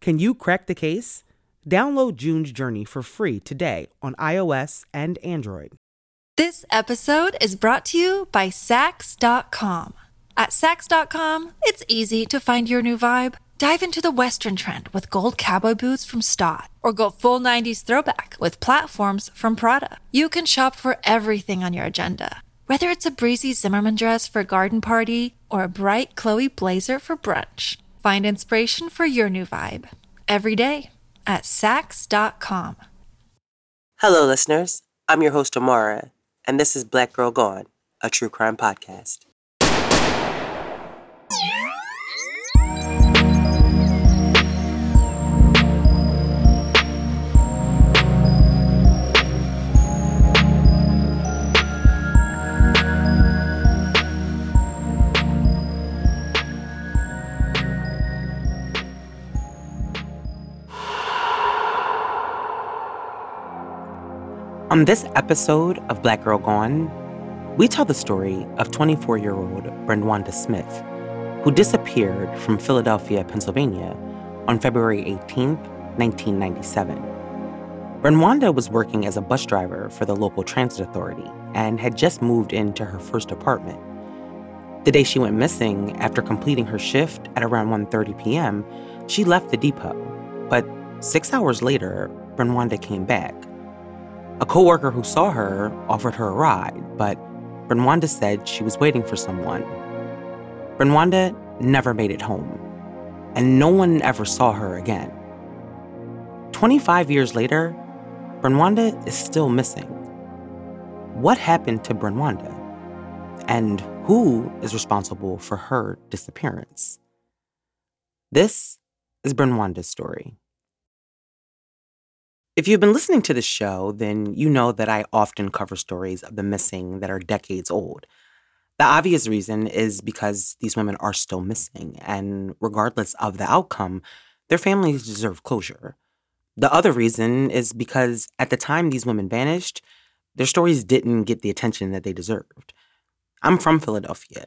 Can you crack the case? Download June's Journey for free today on iOS and Android. This episode is brought to you by Saks.com. At Saks.com, it's easy to find your new vibe. Dive into the Western trend with gold cowboy boots from Staud, or go full 90s throwback with platforms from Prada. You can shop for everything on your agenda, whether it's a breezy Zimmermann dress for a garden party or a bright Chloe blazer for brunch. Find inspiration for your new vibe every day at Saks.com. Hello, listeners. I'm your host, Amara, and this is Black Girl Gone, a true crime podcast. On this episode of Black Girl Gone, we tell the story of 24 year old Brenwanda Smith, who disappeared from Philadelphia, Pennsylvania on February 18, 1997. Brenwanda was working as a bus driver for the local transit authority and had just moved into her first apartment. The day she went missing, after completing her shift at around 1:30 p.m., she left the depot. But six hours later, Brenwanda came back. A coworker who saw her offered her a ride, but Brenwanda said she was waiting for someone. Brenwanda never made it home, and no one ever saw her again. 25 years later, Brenwanda is still missing. What happened to Brenwanda? And who is responsible for her disappearance? This is Brenwanda's story. If you've been listening to the show, then you know that I often cover stories of the missing that are decades old. The obvious reason is because these women are still missing, and regardless of the outcome, their families deserve closure. The other reason is because at the time these women vanished, their stories didn't get the attention that they deserved. I'm from Philadelphia.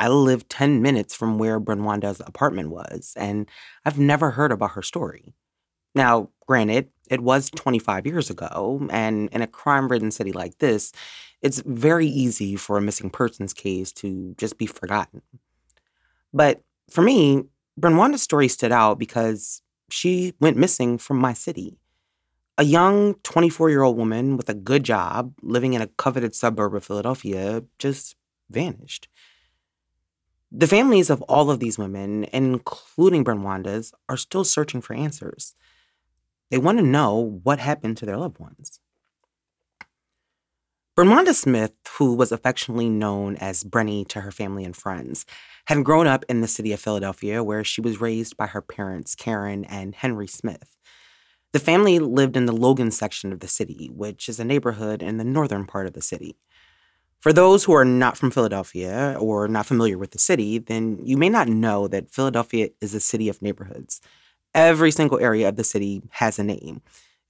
I live 10 minutes from where Brenwanda's apartment was, and I've never heard about her story. Now, granted, it was 25 years ago, and in a crime ridden city like this, it's very easy for a missing persons case to just be forgotten. But for me, Brenwanda's story stood out because she went missing from my city. A young 24 year old woman with a good job living in a coveted suburb of Philadelphia just vanished. The families of all of these women, including Brenwanda's, are still searching for answers. They want to know what happened to their loved ones. Brenwanda Smith, who was affectionately known as Brenny to her family and friends, had grown up in the city of Philadelphia where she was raised by her parents, Karen and Henry Smith. The family lived in the Logan section of the city, which is a neighborhood in the northern part of the city. For those who are not from Philadelphia or not familiar with the city, then you may not know that Philadelphia is a city of neighborhoods. Every single area of the city has a name.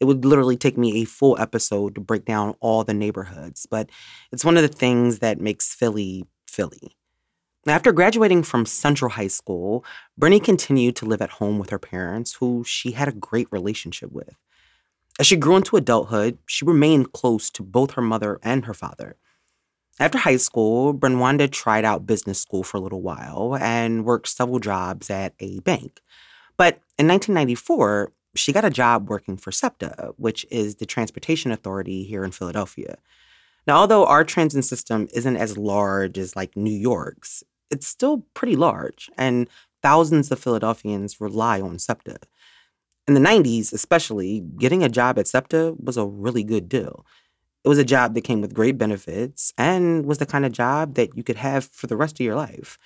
It would literally take me a full episode to break down all the neighborhoods, but it's one of the things that makes Philly Philly. After graduating from Central High School, Brenny continued to live at home with her parents, who she had a great relationship with. As she grew into adulthood, she remained close to both her mother and her father. After high school, Brenwanda tried out business school for a little while and worked several jobs at a bank. But in 1994, she got a job working for SEPTA, which is the transportation authority here in Philadelphia. Now, although our transit system isn't as large as like New York's, it's still pretty large, and thousands of Philadelphians rely on SEPTA. In the 90s, especially, getting a job at SEPTA was a really good deal. It was a job that came with great benefits and was the kind of job that you could have for the rest of your life.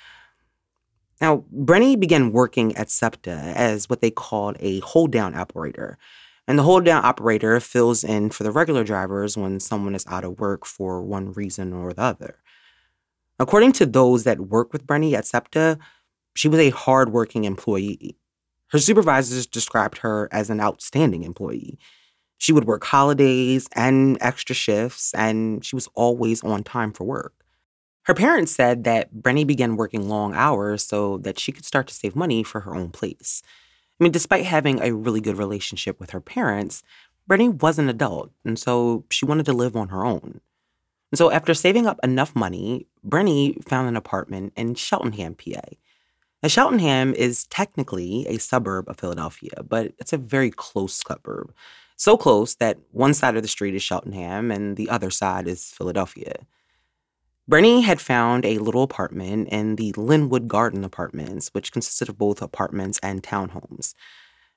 Now, Brenny began working at SEPTA as what they called a hold down operator. And the hold down operator fills in for the regular drivers when someone is out of work for one reason or the other. According to those that work with Brenny at SEPTA, she was a hardworking employee. Her supervisors described her as an outstanding employee. She would work holidays and extra shifts, and she was always on time for work. Her parents said that Brenny began working long hours so that she could start to save money for her own place. I mean, despite having a really good relationship with her parents, Brenny was an adult, and so she wanted to live on her own. And so, after saving up enough money, Brenny found an apartment in Cheltenham, PA. Now, Cheltenham is technically a suburb of Philadelphia, but it's a very close suburb. So close that one side of the street is Cheltenham and the other side is Philadelphia. Brenny had found a little apartment in the Linwood Garden Apartments, which consisted of both apartments and townhomes.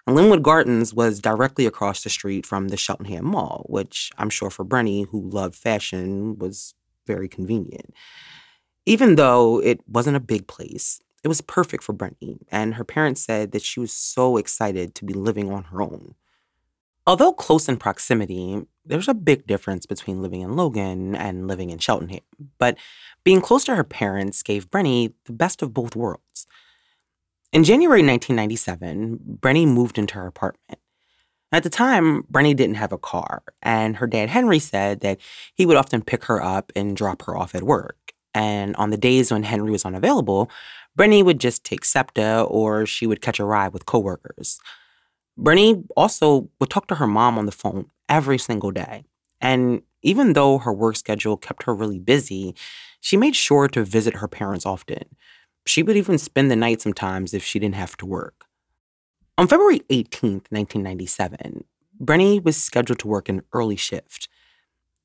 And Linwood Gardens was directly across the street from the Cheltenham Mall, which I'm sure for Brenny, who loved fashion, was very convenient. Even though it wasn't a big place, it was perfect for Brenny, and her parents said that she was so excited to be living on her own. Although close in proximity, there's a big difference between living in Logan and living in Cheltenham. But being close to her parents gave Brenny the best of both worlds. In January 1997, Brenny moved into her apartment. At the time, Brenny didn't have a car, and her dad Henry said that he would often pick her up and drop her off at work. And on the days when Henry was unavailable, Brenny would just take SEPTA or she would catch a ride with coworkers. Brenny also would talk to her mom on the phone every single day. And even though her work schedule kept her really busy, she made sure to visit her parents often. She would even spend the night sometimes if she didn't have to work. On February 18th, 1997, Brenny was scheduled to work an early shift.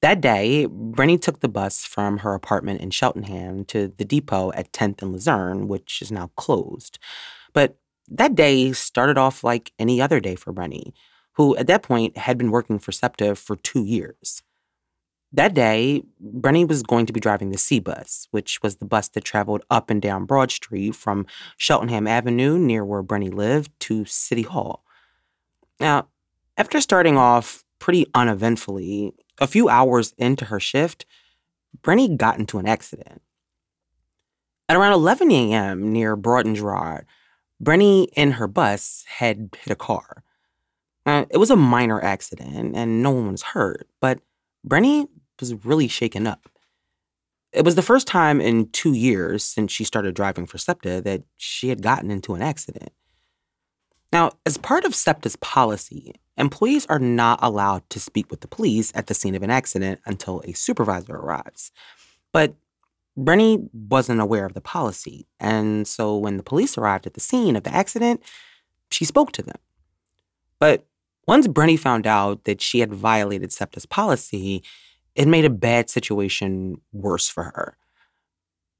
That day, Brenny took the bus from her apartment in Cheltenham to the depot at 10th and Luzerne, which is now closed. But that day started off like any other day for Brenny, who at that point had been working for SEPTA for two years. That day, Brenny was going to be driving the C bus, which was the bus that traveled up and down Broad Street from Cheltenham Avenue, near where Brenny lived, to City Hall. Now, after starting off pretty uneventfully, a few hours into her shift, Brenny got into an accident. At around 11 a.m. near Broad and Girard, Brenny and her bus had hit a car. Uh, it was a minor accident and no one was hurt, but Brenny was really shaken up. It was the first time in two years since she started driving for SEPTA that she had gotten into an accident. Now, as part of SEPTA's policy, employees are not allowed to speak with the police at the scene of an accident until a supervisor arrives. But Brenny wasn't aware of the policy, and so when the police arrived at the scene of the accident, she spoke to them. But once Brenny found out that she had violated SEPTA's policy, it made a bad situation worse for her.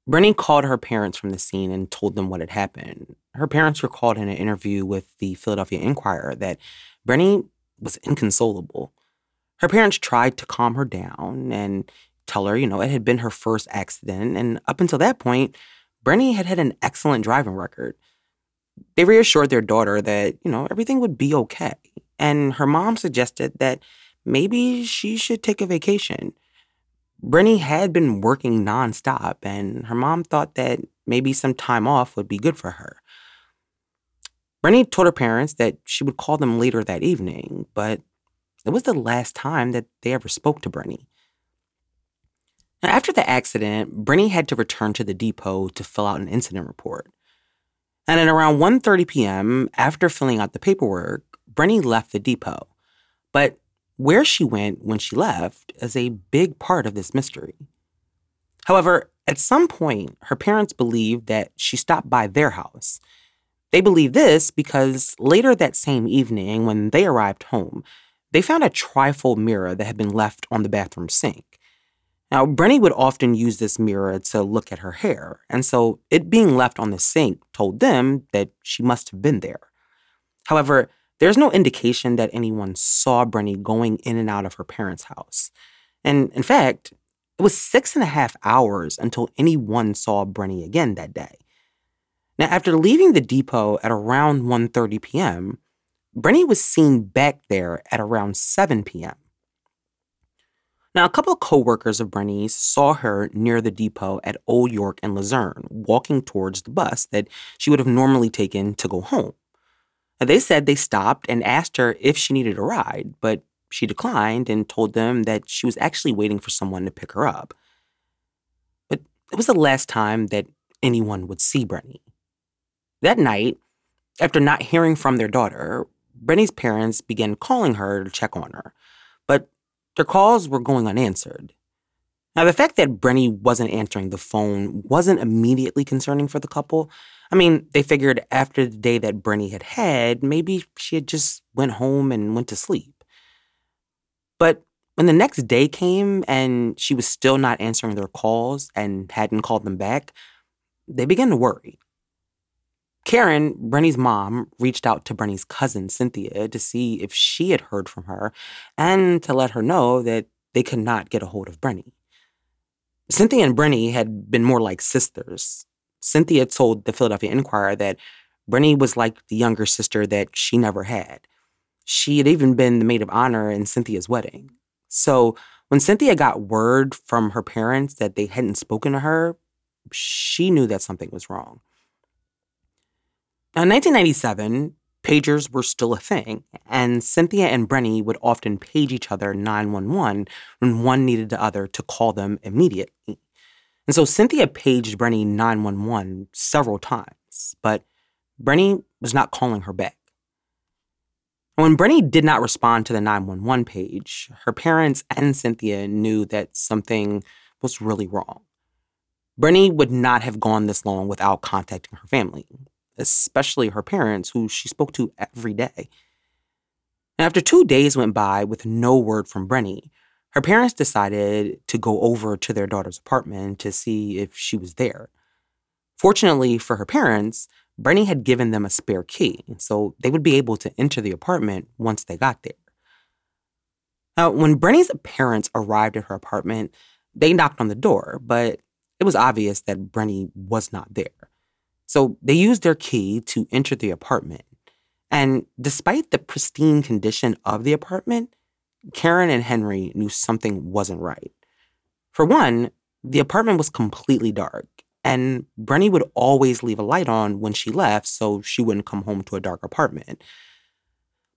Brenny called her parents from the scene and told them what had happened. Her parents recalled in an interview with the Philadelphia Inquirer that Brenny was inconsolable. Her parents tried to calm her down and tell her, you know, it had been her first accident. And up until that point, Brenny had had an excellent driving record. They reassured their daughter that, you know, everything would be okay. And her mom suggested that maybe she should take a vacation. Brenny had been working nonstop, and her mom thought that maybe some time off would be good for her. Brenny told her parents that she would call them later that evening, but it was the last time that they ever spoke to Brenny. After the accident, Brenny had to return to the depot to fill out an incident report. And at around 1:30 p.m., after filling out the paperwork, Brenny left the depot. But where she went when she left is a big part of this mystery. However, at some point, her parents believed that she stopped by their house. They believe this because later that same evening, when they arrived home, they found a trifold mirror that had been left on the bathroom sink. Now, Brenny would often use this mirror to look at her hair, and so it being left on the sink told them that she must have been there. However, there's no indication that anyone saw Brenny going in and out of her parents' house. And in fact, it was six and a half hours until anyone saw Brenny again that day. Now, after leaving the depot at around 1:30 p.m., Brenny was seen back there at around 7 p.m. Now, a couple of coworkers of Brenny's saw her near the depot at Old York and Luzerne, walking towards the bus that she would have normally taken to go home. They said they stopped and asked her if she needed a ride, but she declined and told them that she was actually waiting for someone to pick her up. But it was the last time that anyone would see Brenny. That night, after not hearing from their daughter, Brenny's parents began calling her to check on her, but their calls were going unanswered. Now, the fact that Brenny wasn't answering the phone wasn't immediately concerning for the couple. I mean, they figured after the day that Brenny had had, maybe she had just went home and went to sleep. But when the next day came and she was still not answering their calls and hadn't called them back, they began to worry. Karen, Brenny's mom, reached out to Brenny's cousin, Cynthia, to see if she had heard from her and to let her know that they could not get a hold of Brenny. Cynthia and Brenny had been more like sisters. Cynthia told the Philadelphia Inquirer that Brenny was like the younger sister that she never had. She had even been the maid of honor in Cynthia's wedding. So when Cynthia got word from her parents that they hadn't spoken to her, she knew that something was wrong. Now, in 1997, pagers were still a thing, and Cynthia and Brenny would often page each other 911 when one needed the other to call them immediately. And so Cynthia paged Brenny 911 several times, but Brenny was not calling her back. When Brenny did not respond to the 911 page, her parents and Cynthia knew that something was really wrong. Brenny would not have gone this long without contacting her family, especially her parents, who she spoke to every day. And after two days went by with no word from Brenny, her parents decided to go over to their daughter's apartment to see if she was there. Fortunately for her parents, Brenny had given them a spare key, so they would be able to enter the apartment once they got there. Now, when Brenny's parents arrived at her apartment, they knocked on the door, but it was obvious that Brenny was not there. So they used their key to enter the apartment. And despite the pristine condition of the apartment, Karen and Henry knew something wasn't right. For one, the apartment was completely dark, and Brenny would always leave a light on when she left so she wouldn't come home to a dark apartment.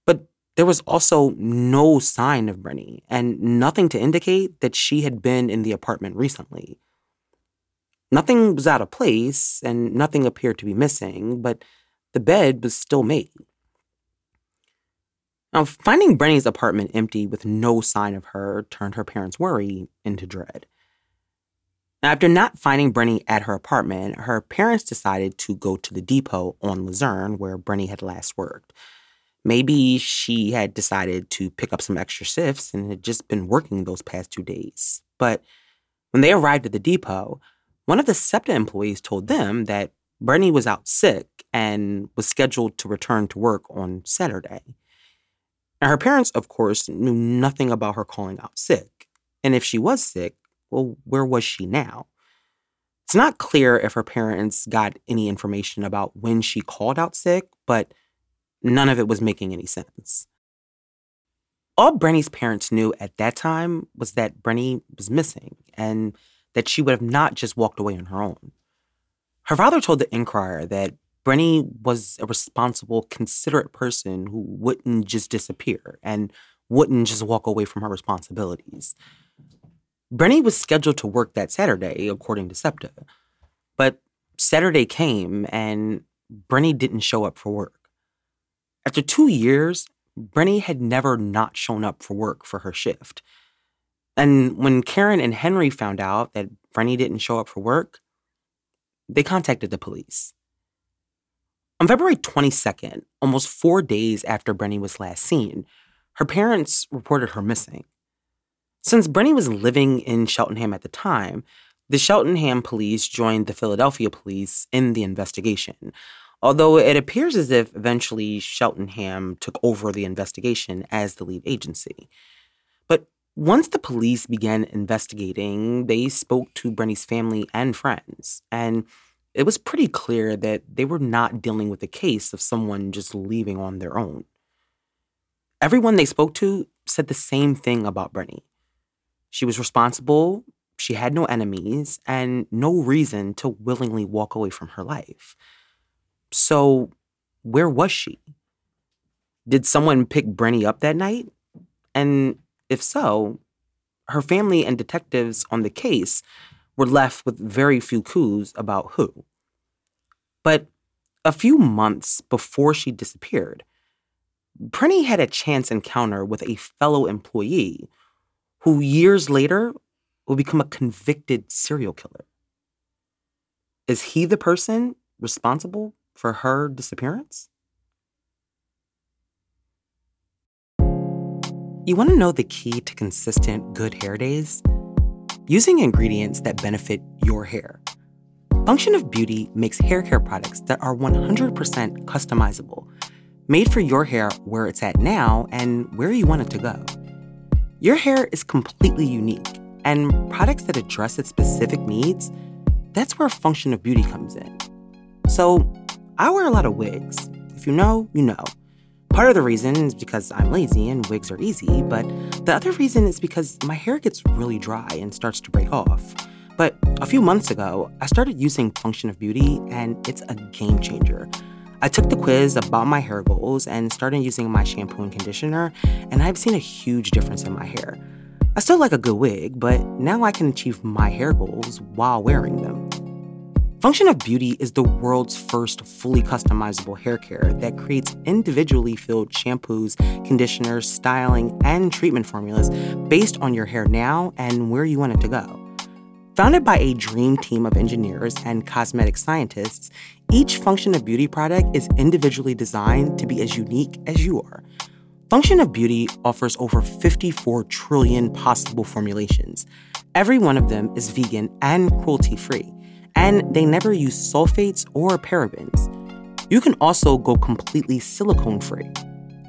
But there was also no sign of Brenny and nothing to indicate that she had been in the apartment recently. Nothing was out of place and nothing appeared to be missing, but the bed was still made. Now, finding Brenny's apartment empty with no sign of her turned her parents' worry into dread. Now, after not finding Brenny at her apartment, her parents decided to go to the depot on Luzerne where Brenny had last worked. Maybe she had decided to pick up some extra shifts and had just been working those past two days. But when they arrived at the depot, one of the SEPTA employees told them that Brenny was out sick and was scheduled to return to work on Saturday. Now, her parents, of course, knew nothing about her calling out sick. And if she was sick, well, where was she now? It's not clear if her parents got any information about when she called out sick, but none of it was making any sense. All Brenny's parents knew at that time was that Brenny was missing and that she would have not just walked away on her own. Her father told the Inquirer that Brenny was a responsible, considerate person who wouldn't just disappear and wouldn't just walk away from her responsibilities. Brenny was scheduled to work that Saturday, according to SEPTA. But Saturday came and Brenny didn't show up for work. After two years, Brenny had never not shown up for work for her shift. And when Karen and Henry found out that Brenny didn't show up for work, they contacted the police. On February 22nd, almost four days after Brenny was last seen, her parents reported her missing. Since Brenny was living in Cheltenham at the time, the Cheltenham police joined the Philadelphia police in the investigation, although it appears as if eventually Cheltenham took over the investigation as the lead agency. But once the police began investigating, they spoke to Brenny's family and friends, and it was pretty clear that they were not dealing with a case of someone just leaving on their own. Everyone they spoke to said the same thing about Brenny. She was responsible, she had no enemies, and no reason to willingly walk away from her life. So, where was she? Did someone pick Brenny up that night? And if so, her family and detectives on the case were left with very few clues about who. But a few months before she disappeared, Brenny had a chance encounter with a fellow employee who years later will become a convicted serial killer. Is he the person responsible for her disappearance? You want to know the key to consistent good hair days? Using ingredients that benefit your hair. Function of Beauty makes hair care products that are 100% customizable, made for your hair where it's at now and where you want it to go. Your hair is completely unique, and products that address its specific needs, that's where Function of Beauty comes in. So, I wear a lot of wigs. If you know, you know. Part of the reason is because I'm lazy and wigs are easy, but the other reason is because my hair gets really dry and starts to break off. But a few months ago, I started using Function of Beauty, and it's a game changer. I took the quiz about my hair goals and started using my shampoo and conditioner, and I've seen a huge difference in my hair. I still like a good wig, but now I can achieve my hair goals while wearing them. Function of Beauty is the world's first fully customizable hair care that creates individually filled shampoos, conditioners, styling, and treatment formulas based on your hair now and where you want it to go. Founded by a dream team of engineers and cosmetic scientists, each Function of Beauty product is individually designed to be as unique as you are. Function of Beauty offers over 54 trillion possible formulations. Every one of them is vegan and cruelty free, and they never use sulfates or parabens. You can also go completely silicone free.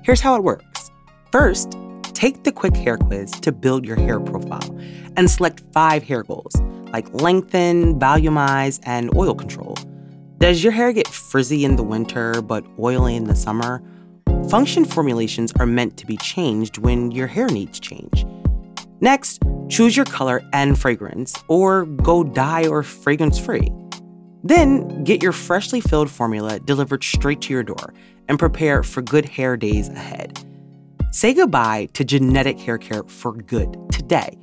Here's how it works. First, take the quick hair quiz to build your hair profile and select five hair goals like lengthen, volumize, and oil control. Does your hair get frizzy in the winter but oily in the summer? Function formulations are meant to be changed when your hair needs change. Next, choose your color and fragrance, or go dye or fragrance free. Then, get your freshly filled formula delivered straight to your door and prepare for good hair days ahead. Say goodbye to genetic hair care for good today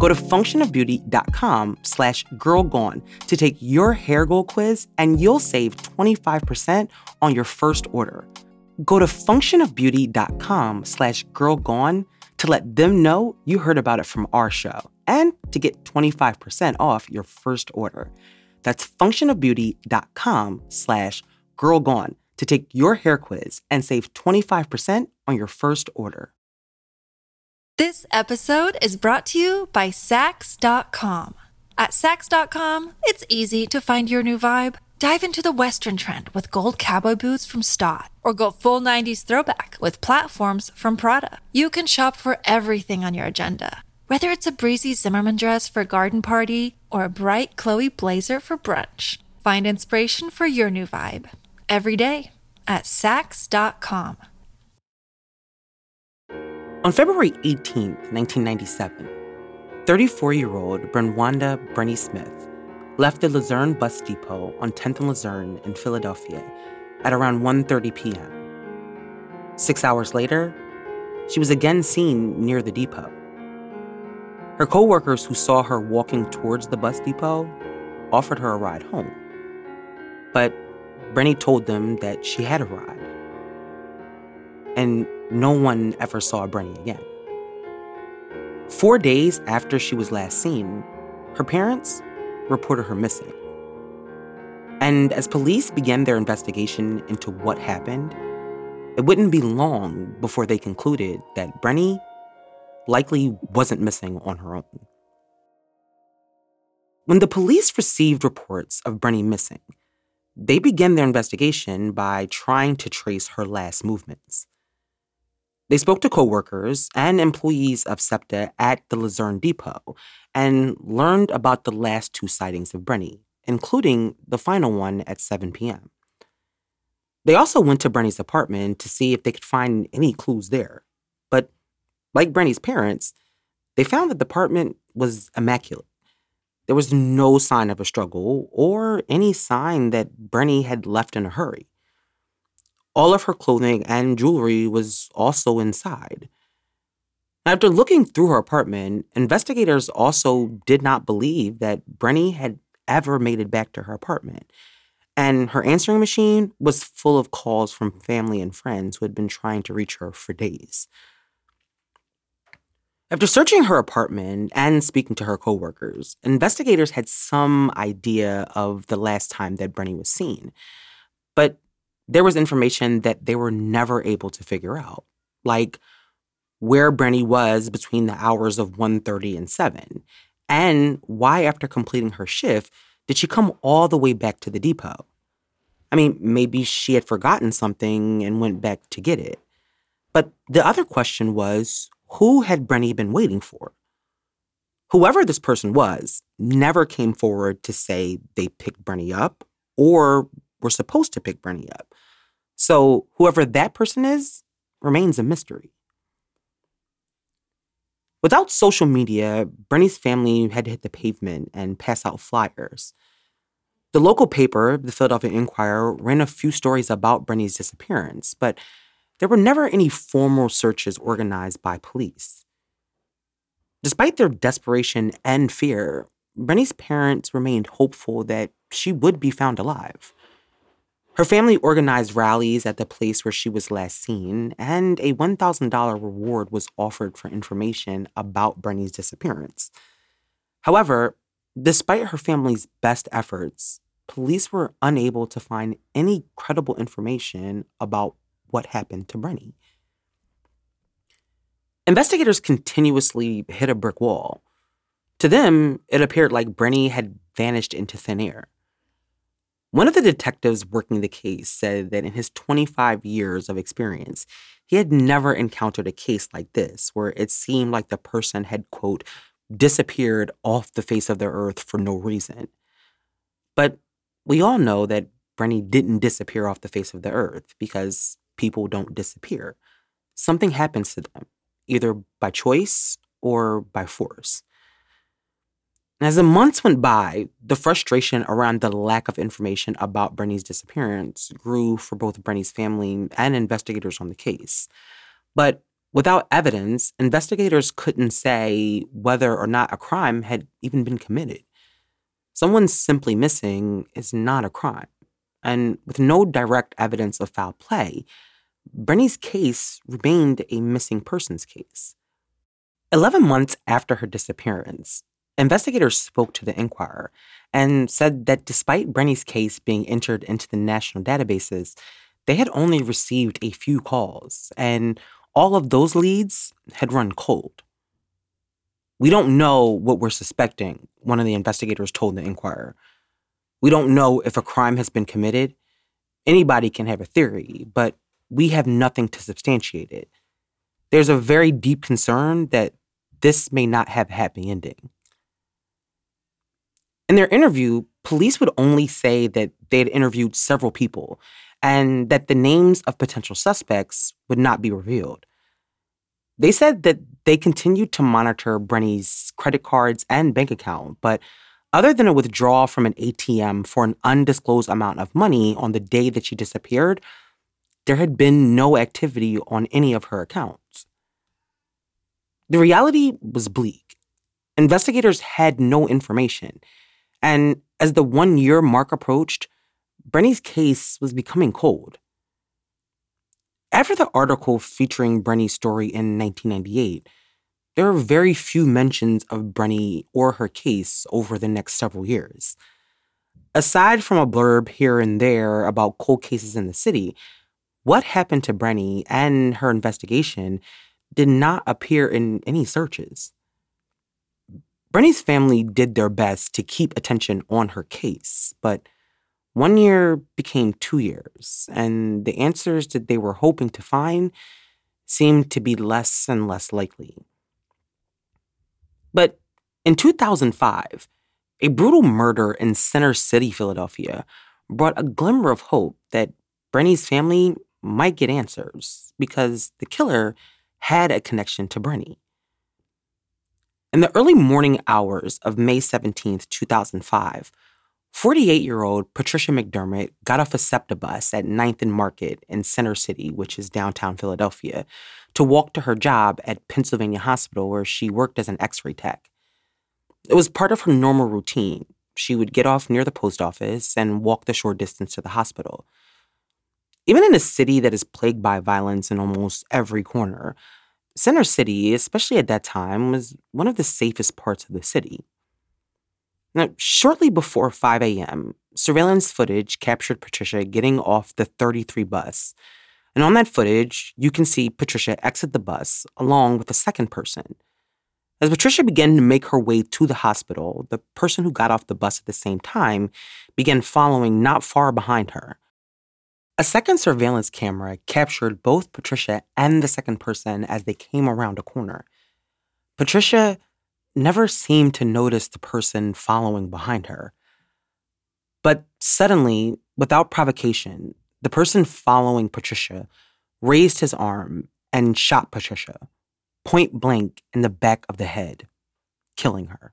Go to functionofbeauty.com slash girlgone to take your hair goal quiz and you'll save 25% on your first order. Go to functionofbeauty.com slash girlgone to let them know you heard about it from our show and to get 25% off your first order. That's functionofbeauty.com slash girlgone to take your hair quiz and save 25% on your first order. This episode is brought to you by Saks.com. At Saks.com, it's easy to find your new vibe. Dive into the Western trend with gold cowboy boots from Staud, or go full 90s throwback with platforms from Prada. You can shop for everything on your agenda, whether it's a breezy Zimmermann dress for a garden party or a bright Chloe blazer for brunch. Find inspiration for your new vibe every day at Saks.com. On February 18, 1997, 34 year old Brenwanda Brenny Smith left the Luzerne bus depot on 10th and Luzerne in Philadelphia at around 1:30 p.m. 6 hours later, she was again seen near the depot. Her coworkers who saw her walking towards the bus depot offered her a ride home. But Brenny told them that she had arrived. And no one ever saw Brenny again. Four days after she was last seen, her parents reported her missing. And as police began their investigation into what happened, it wouldn't be long before they concluded that Brenny likely wasn't missing on her own. When the police received reports of Brenny missing, they began their investigation by trying to trace her last movements. They spoke to coworkers and employees of SEPTA at the Luzerne Depot and learned about the last two sightings of Brenny, including the final one at 7 p.m. They also went to Brenny's apartment to see if they could find any clues there. But like Brenny's parents, they found that the apartment was immaculate. There was no sign of a struggle or any sign that Brenny had left in a hurry. All of her clothing and jewelry was also inside. After looking through her apartment, investigators also did not believe that Brenny had ever made it back to her apartment. And her answering machine was full of calls from family and friends who had been trying to reach her for days. After searching her apartment and speaking to her coworkers, investigators had some idea of the last time that Brenny was seen. There was information that they were never able to figure out, like where Brenny was between the hours of 1:30 and 7, and why after completing her shift did she come all the way back to the depot? I mean, maybe she had forgotten something and went back to get it. But the other question was who had Brenny been waiting for? Whoever this person was never came forward to say they picked Brenny up or were supposed to pick Brenny up. So whoever that person is remains a mystery. Without social media, Brenny's family had to hit the pavement and pass out flyers. The local paper, the Philadelphia Inquirer, ran a few stories about Brenny's disappearance, but there were never any formal searches organized by police. Despite their desperation and fear, Brenny's parents remained hopeful that she would be found alive. Her family organized rallies at the place where she was last seen, and a $1,000 reward was offered for information about Brenny's disappearance. However, despite her family's best efforts, police were unable to find any credible information about what happened to Brenny. Investigators continuously hit a brick wall. To them, it appeared like Brenny had vanished into thin air. One of the detectives working the case said that in his 25 years of experience, he had never encountered a case like this where it seemed like the person had, quote, disappeared off the face of the earth for no reason. But we all know that Brenny didn't disappear off the face of the earth because people don't disappear. Something happens to them, either by choice or by force. As the months went by, the frustration around the lack of information about Brenny's disappearance grew for both Brenny's family and investigators on the case. But without evidence, investigators couldn't say whether or not a crime had even been committed. Someone simply missing is not a crime. And with no direct evidence of foul play, Brenny's case remained a missing persons case. Eleven months after her disappearance, investigators spoke to the Inquirer and said that despite Brenny's case being entered into the national databases, they had only received a few calls, and all of those leads had run cold. We don't know what we're suspecting, one of the investigators told the Inquirer. We don't know if a crime has been committed. Anybody can have a theory, but we have nothing to substantiate it. There's a very deep concern that this may not have a happy ending. In their interview, police would only say that they had interviewed several people and that the names of potential suspects would not be revealed. They said that they continued to monitor Brenny's credit cards and bank account, but other than a withdrawal from an ATM for an undisclosed amount of money on the day that she disappeared, there had been no activity on any of her accounts. The reality was bleak. Investigators had no information, and as the one year mark approached, Brenny's case was becoming cold. After the article featuring Brenny's story in 1998, there are very few mentions of Brenny or her case over the next several years. Aside from a blurb here and there about cold cases in the city, what happened to Brenny and her investigation did not appear in any searches. Brenny's family did their best to keep attention on her case, but one year became two years, and the answers that they were hoping to find seemed to be less and less likely. But in 2005, a brutal murder in Center City, Philadelphia, brought a glimmer of hope that Brenny's family might get answers because the killer had a connection to Brenny. In the early morning hours of May 17, 2005, 48 year old Patricia McDermott got off a SEPTA bus at 9th and Market in Center City, which is downtown Philadelphia, to walk to her job at Pennsylvania Hospital, where she worked as an x ray tech. It was part of her normal routine. She would get off near the post office and walk the short distance to the hospital. Even in a city that is plagued by violence in almost every corner, Center City, especially at that time, was one of the safest parts of the city. Now, shortly before 5 a.m., surveillance footage captured Patricia getting off the 33 bus. And on that footage, you can see Patricia exit the bus along with a second person. As Patricia began to make her way to the hospital, the person who got off the bus at the same time began following not far behind her. A second surveillance camera captured both Patricia and the second person as they came around a corner. Patricia never seemed to notice the person following behind her. But suddenly, without provocation, the person following Patricia raised his arm and shot Patricia, point blank in the back of the head, killing her.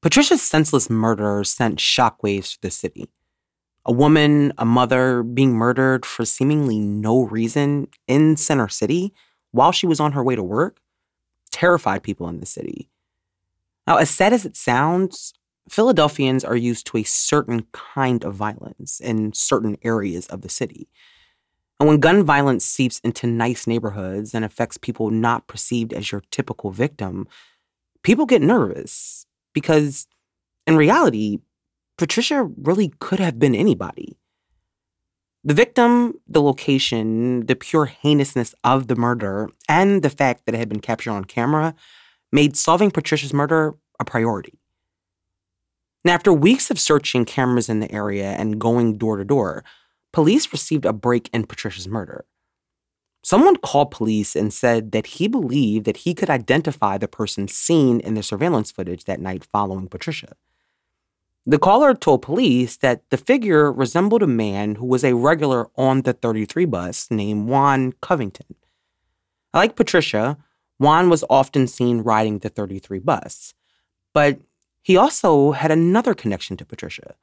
Patricia's senseless murder sent shockwaves through the city. A woman, a mother, being murdered for seemingly no reason in Center City while she was on her way to work terrified people in the city. Now, as sad as it sounds, Philadelphians are used to a certain kind of violence in certain areas of the city. And when gun violence seeps into nice neighborhoods and affects people not perceived as your typical victim, people get nervous because in reality, Patricia really could have been anybody. The victim, the location, the pure heinousness of the murder, and the fact that it had been captured on camera made solving Patricia's murder a priority. Now, after weeks of searching cameras in the area and going door to door, police received a break in Patricia's murder. Someone called police and said that he believed that he could identify the person seen in the surveillance footage that night following Patricia. The caller told police that the figure resembled a man who was a regular on the 33 bus named Juan Covington. Like Patricia, Juan was often seen riding the 33 bus, but he also had another connection to Patricia.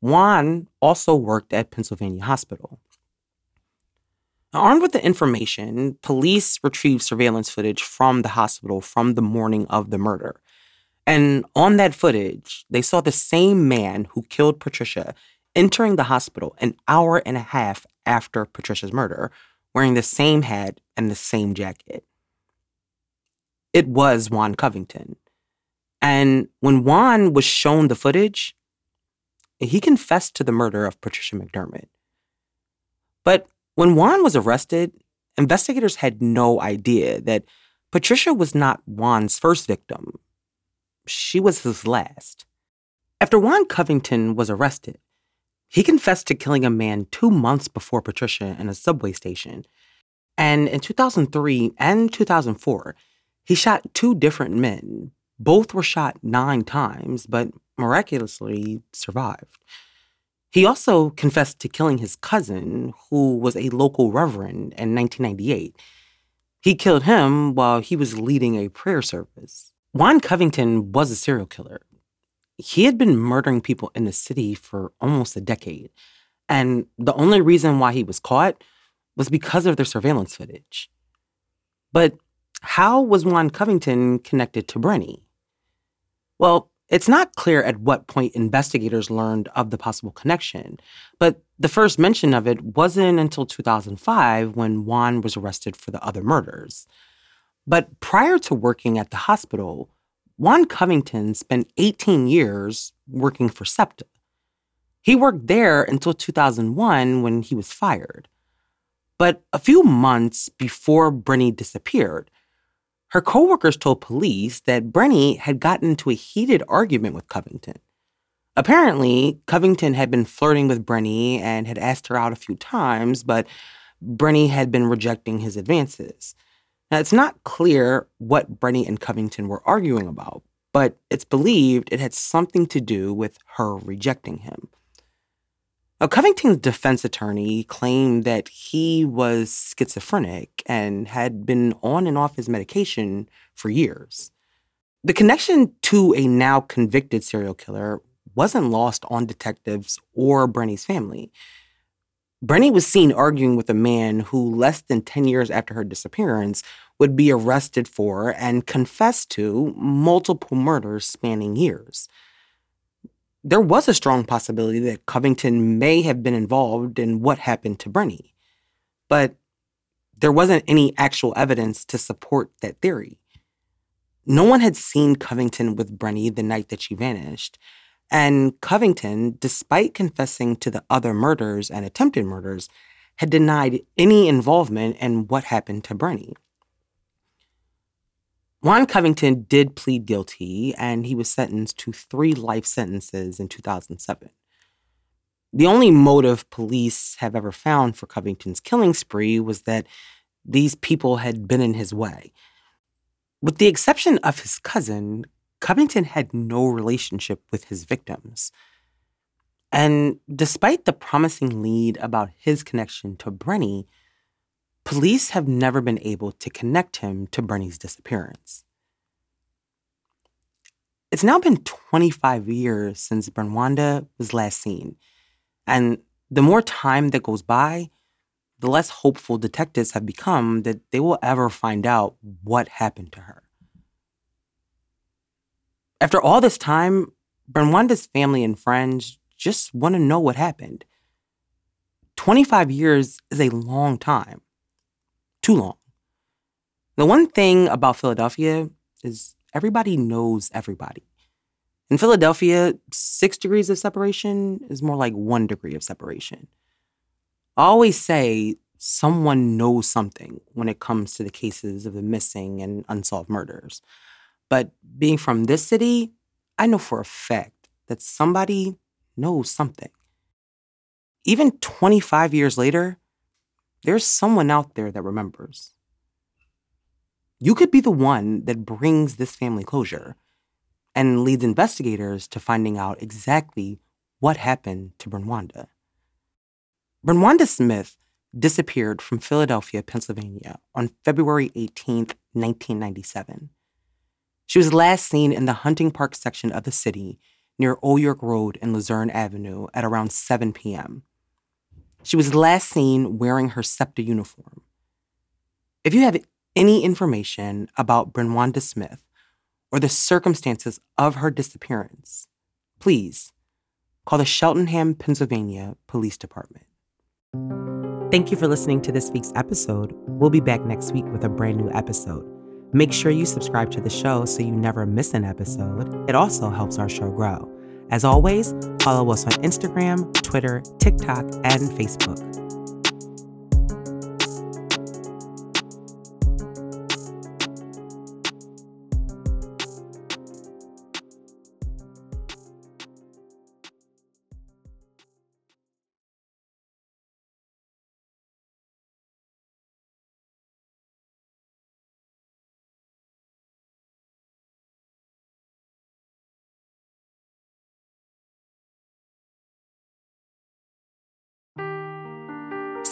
Juan also worked at Pennsylvania Hospital. Armed with the information, police retrieved surveillance footage from the hospital from the morning of the murder. And on that footage, they saw the same man who killed Patricia entering the hospital an hour and a half after Patricia's murder, wearing the same hat and the same jacket. It was Juan Covington. And when Juan was shown the footage, he confessed to the murder of Patricia McDermott. But when Juan was arrested, investigators had no idea that Patricia was not Juan's first victim, she was his last. After Juan Covington was arrested, he confessed to killing a man two months before Patricia in a subway station. And in 2003 and 2004, he shot two different men. Both were shot nine times, but miraculously survived. He also confessed to killing his cousin, who was a local reverend, in 1998. He killed him while he was leading a prayer service. Juan Covington was a serial killer. He had been murdering people in the city for almost a decade. And the only reason why he was caught was because of their surveillance footage. But how was Juan Covington connected to Brenny? Well, it's not clear at what point investigators learned of the possible connection, but the first mention of it wasn't until 2005 when Juan was arrested for the other murders. But prior to working at the hospital, Juan Covington spent 18 years working for SEPTA. He worked there until 2001 when he was fired. But a few months before Brenny disappeared, her coworkers told police that Brenny had gotten into a heated argument with Covington. Apparently, Covington had been flirting with Brenny and had asked her out a few times, but Brenny had been rejecting his advances. Now, it's not clear what Brenny and Covington were arguing about, but it's believed it had something to do with her rejecting him. Now, Covington's defense attorney claimed that he was schizophrenic and had been on and off his medication for years. The connection to a now convicted serial killer wasn't lost on detectives or Brenny's family. Brenny was seen arguing with a man who, less than 10 years after her disappearance, would be arrested for and confess to multiple murders spanning years. There was a strong possibility that Covington may have been involved in what happened to Brenny, but there wasn't any actual evidence to support that theory. No one had seen Covington with Brenny the night that she vanished, and Covington, despite confessing to the other murders and attempted murders, had denied any involvement in what happened to Brenny. Juan Covington did plead guilty and he was sentenced to three life sentences in 2007. The only motive police have ever found for Covington's killing spree was that these people had been in his way. With the exception of his cousin, Covington had no relationship with his victims. And despite the promising lead about his connection to Brenny, police have never been able to connect him to Brenny's disappearance. It's now been 25 years since Brenwanda was last seen, and the more time that goes by, the less hopeful detectives have become that they will ever find out what happened to her. After all this time, Brenwanda's family and friends just want to know what happened. 25 years is a long time. Too long. The one thing about Philadelphia is everybody knows everybody. In Philadelphia, six degrees of separation is more like one degree of separation. I always say someone knows something when it comes to the cases of the missing and unsolved murders. But being from this city, I know for a fact that somebody knows something. Even 25 years later, there's someone out there that remembers. You could be the one that brings this family closure and leads investigators to finding out exactly what happened to Brenwanda. Brenwanda Smith disappeared from Philadelphia, Pennsylvania on February 18, 1997. She was last seen in the Hunting Park section of the city near Old York Road and Luzerne Avenue at around 7 p.m. She was last seen wearing her SEPTA uniform. If you have any information about Brenwanda Smith or the circumstances of her disappearance, please call the Cheltenham, Pennsylvania Police Department. Thank you for listening to this week's episode. We'll be back next week with a brand new episode. Make sure you subscribe to the show so you never miss an episode. It also helps our show grow. As always, follow us on Instagram, Twitter, TikTok, and Facebook.